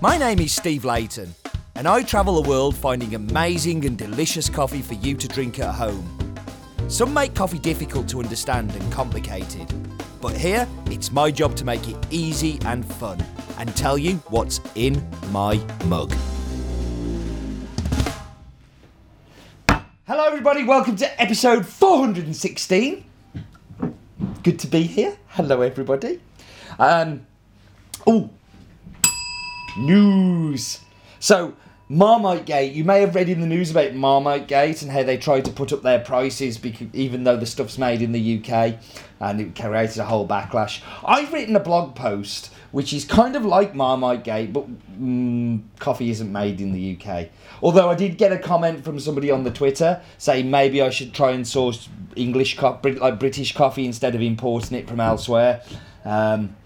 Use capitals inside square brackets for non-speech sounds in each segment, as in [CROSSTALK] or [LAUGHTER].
My name is Steve Leighton, and I travel the world finding amazing and delicious coffee for you to drink at home. Some make coffee difficult to understand and complicated, but here it's my job to make it easy and fun and tell you what's in my mug. Hello, everybody, welcome to episode 416. Good to be here. Hello, everybody. Um, oh, news. So, Marmite Gate, you may have read in the news about Marmite Gate and how they tried to put up their prices because, even though the stuff's made in the UK and it created a whole backlash. I've written a blog post which is kind of like Marmite Gate, but mm, coffee isn't made in the UK. Although I did get a comment from somebody on the Twitter saying maybe I should try and source English, co- like British coffee instead of importing it from elsewhere. Um,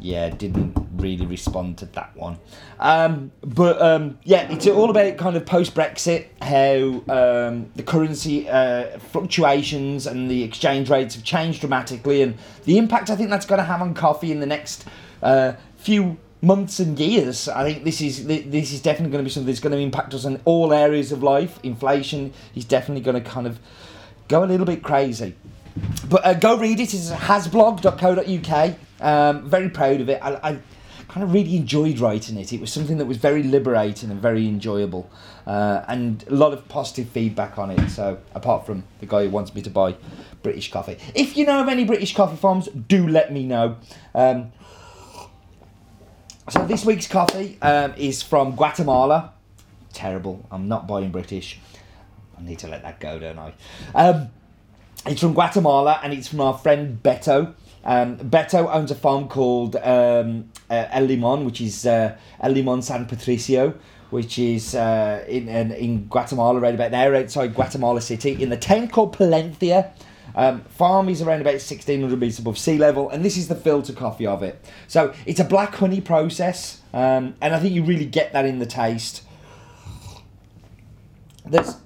yeah, didn't really respond to that one. Um, but um, yeah, it's all about kind of post Brexit, how um, the currency uh, fluctuations and the exchange rates have changed dramatically, and the impact I think that's going to have on coffee in the next uh, few months and years. I think this is this is definitely going to be something that's going to impact us in all areas of life. Inflation is definitely going to kind of go a little bit crazy. But uh, go read it. It's hasblog.co.uk. Um, very proud of it. I, I kind of really enjoyed writing it. It was something that was very liberating and very enjoyable, uh, and a lot of positive feedback on it. So apart from the guy who wants me to buy British coffee, if you know of any British coffee farms, do let me know. Um, so this week's coffee um, is from Guatemala. Terrible. I'm not buying British. I need to let that go, don't I? Um, it's from Guatemala and it's from our friend Beto. Um, Beto owns a farm called um, uh, El Limon, which is uh, El Limon San Patricio, which is uh, in, in in Guatemala, right about there, outside Guatemala City, in the town called Palencia. Um, farm is around about 1600 metres above sea level, and this is the filter coffee of it. So it's a black honey process, um, and I think you really get that in the taste. There's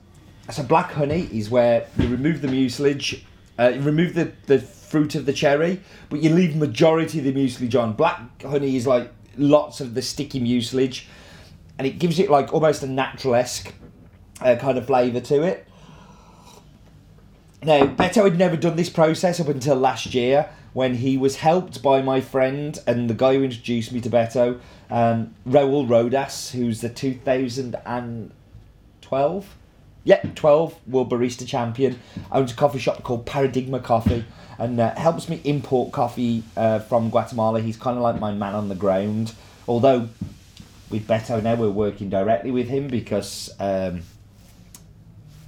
so black honey is where you remove the mucilage, uh, you remove the, the fruit of the cherry, but you leave majority of the mucilage on. Black honey is like lots of the sticky mucilage, and it gives it like almost a natural esque uh, kind of flavour to it. Now, Beto had never done this process up until last year when he was helped by my friend and the guy who introduced me to Beto, um, Raul Rodas, who's the 2012 yeah, 12 World Barista Champion. Owns a coffee shop called Paradigma Coffee and uh, helps me import coffee uh, from Guatemala. He's kind of like my man on the ground. Although with Beto now, we're working directly with him because um,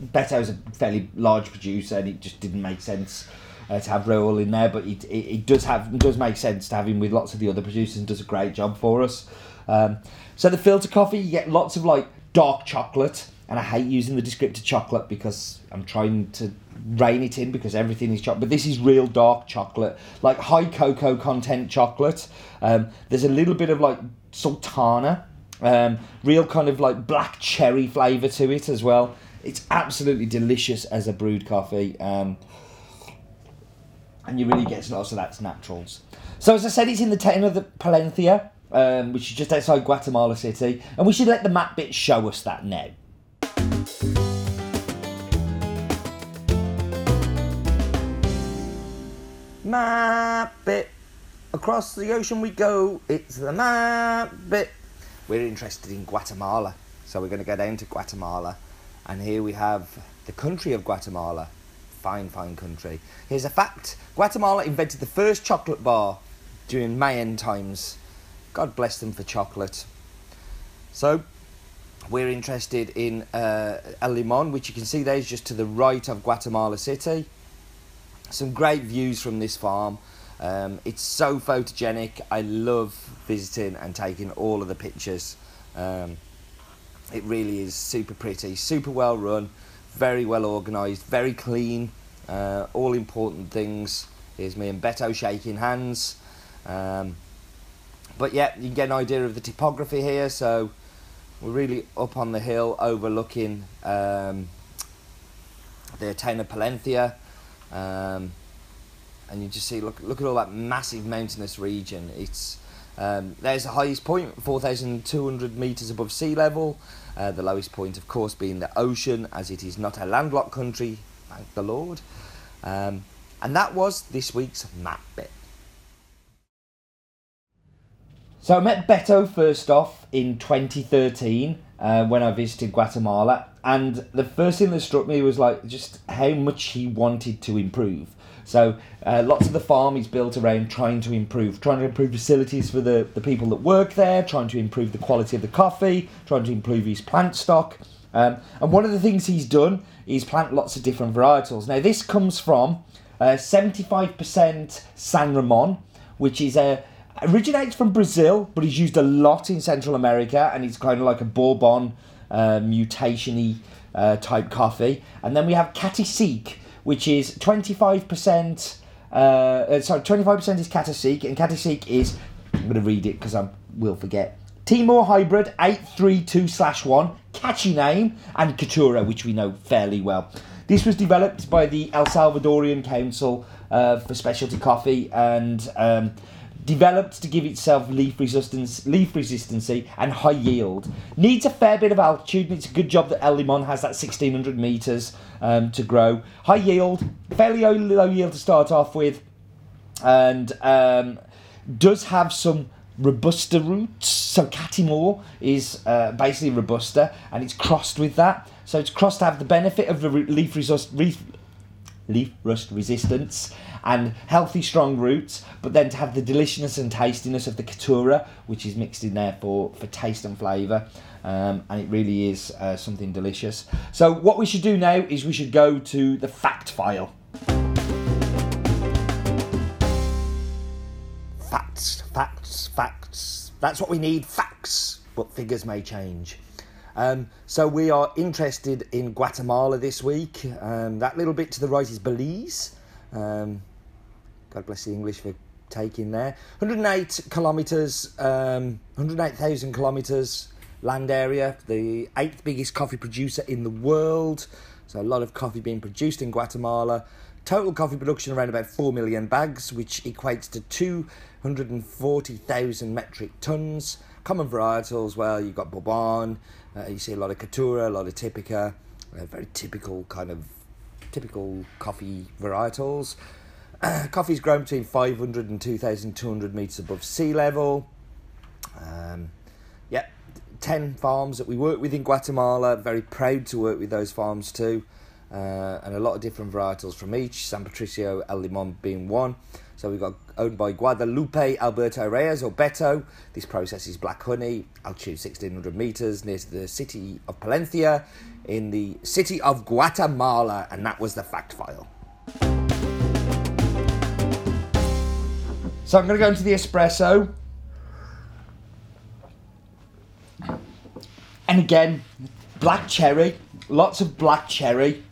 Beto's a fairly large producer and it just didn't make sense. Uh, to have Raul in there, but it, it, it does have does make sense to have him with lots of the other producers and does a great job for us. Um, so the filter coffee, you get lots of like dark chocolate, and I hate using the descriptor chocolate because I'm trying to rein it in because everything is chocolate. But this is real dark chocolate, like high cocoa content chocolate. Um, there's a little bit of like sultana, um, real kind of like black cherry flavour to it as well. It's absolutely delicious as a brewed coffee. Um, and you really get lots of that's naturals. So as I said, it's in the town of the Palencia, um, which is just outside Guatemala City, and we should let the map bit show us that now. Map bit. Across the ocean we go, it's the map bit. We're interested in Guatemala, so we're going to go down to Guatemala. And here we have the country of Guatemala. Fine, fine country. Here's a fact Guatemala invented the first chocolate bar during Mayan times. God bless them for chocolate. So, we're interested in uh, El Limon, which you can see there is just to the right of Guatemala City. Some great views from this farm. Um, it's so photogenic. I love visiting and taking all of the pictures. Um, it really is super pretty, super well run, very well organised, very clean. Uh, all important things. Here's me and Beto shaking hands. Um, but yeah, you can get an idea of the topography here. So we're really up on the hill overlooking um, the of Palencia. Um, and you just see, look, look at all that massive mountainous region. It's Um, there's the highest point, 4,200 metres above sea level. Uh, the lowest point, of course, being the ocean, as it is not a landlocked country, thank the Lord. Um, and that was this week's map bit. So I met Beto first off in 2013 uh, when I visited Guatemala, and the first thing that struck me was like just how much he wanted to improve. So uh, lots of the farm is built around trying to improve, trying to improve facilities for the, the people that work there, trying to improve the quality of the coffee, trying to improve his plant stock. Um, and one of the things he's done is plant lots of different varietals. Now this comes from uh, 75% San Ramon, which is a originates from Brazil, but is used a lot in Central America, and it's kind of like a Bourbon uh, mutation-y uh, type coffee. And then we have Cacique, which is 25%. Uh, uh, sorry, 25% is Cacique, and Cacique is. I'm going to read it because I will forget. Timor Hybrid 832 slash 1, catchy name, and Caturra, which we know fairly well. This was developed by the El Salvadorian Council uh, for Specialty Coffee and um, developed to give itself leaf resistance, leaf resistancy and high yield. Needs a fair bit of altitude. And it's a good job that El Limon has that 1600 meters um, to grow. High yield, fairly low yield to start off with, and um, does have some robusta roots. So Catimor is uh, basically robusta, and it's crossed with that. So it's crossed to have the benefit of the leaf leaf, leaf rust resistance and healthy, strong roots, but then to have the deliciousness and tastiness of the Caturra, which is mixed in there for, for taste and flavour. Um, and it really is uh, something delicious. So, what we should do now is we should go to the fact file. Facts, facts, facts. That's what we need facts, but figures may change. Um, so we are interested in Guatemala this week. Um, that little bit to the right is Belize. Um, God bless the English for taking there. 108 kilometres, um, 108,000 kilometres land area, the eighth biggest coffee producer in the world. So a lot of coffee being produced in Guatemala. Total coffee production around about 4 million bags, which equates to 240,000 metric tons. Common varietals, well, you've got Bourbon, uh, you see a lot of Caturra, a lot of Typica, uh, very typical kind of typical coffee varietals. [CLEARS THROAT] coffee's grown between 500 and 2,200 metres above sea level. Um, yeah, 10 farms that we work with in Guatemala. Very proud to work with those farms too. Uh, and a lot of different varietals from each. San Patricio, El Limon being one. So we've got owned by Guadalupe Alberto Reyes or Beto. This process is black honey, altitude 1600 meters near to the city of Palencia in the city of Guatemala. And that was the fact file. So I'm going to go into the espresso. And again, black cherry, lots of black cherry,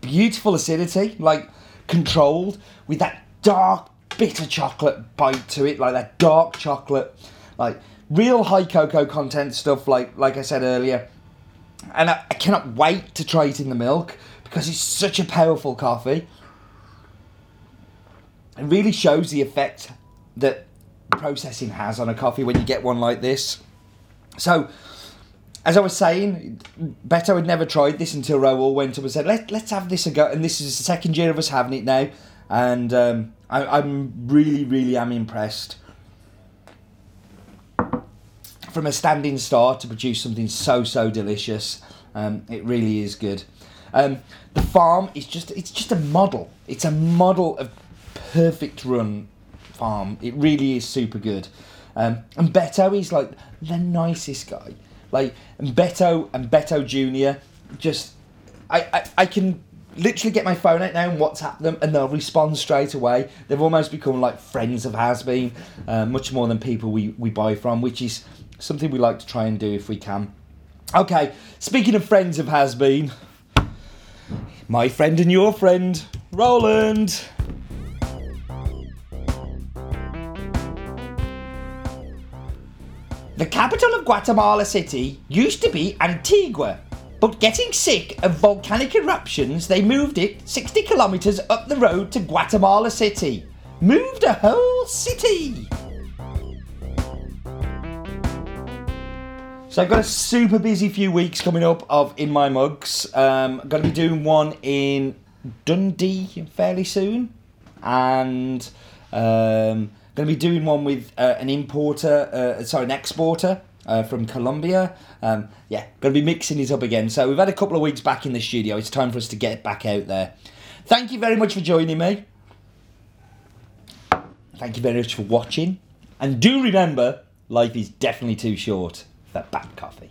beautiful acidity, like controlled, with that dark, bitter chocolate bite to it, like that dark chocolate, like real high cocoa content stuff, like like I said earlier. And I, I cannot wait to try it in the milk because it's such a powerful coffee. It really shows the effect that processing has on a coffee when you get one like this. So, as I was saying, Beto had never tried this until Raul went up and said, Let, let's have this a go. And this is the second year of us having it now. And um, I, am really, really am impressed. From a standing start to produce something so, so delicious. Um, it really is good. Um, the farm is just, it's just a model. It's a model of perfect run farm. It really is super good. Um, and Beto is like the nicest guy. Like Beto and Beto Junior, just I, I I can literally get my phone out now and WhatsApp them, and they'll respond straight away. They've almost become like friends of Has Bean, uh, much more than people we we buy from, which is something we like to try and do if we can. Okay, speaking of friends of Has Bean, my friend and your friend, Roland. The capital of Guatemala City used to be Antigua, but getting sick of volcanic eruptions, they moved it 60 kilometres up the road to Guatemala City. Moved a whole city! So I've got a super busy few weeks coming up of In My Mugs. Um, I'm going to be doing one in Dundee fairly soon, and um, going to be doing one with uh, an importer, uh, sorry, an exporter uh, from Colombia. Um, yeah, going to be mixing it up again. So we've had a couple of weeks back in the studio. It's time for us to get back out there. Thank you very much for joining me. Thank you very much for watching. And do remember, life is definitely too short for bad coffee.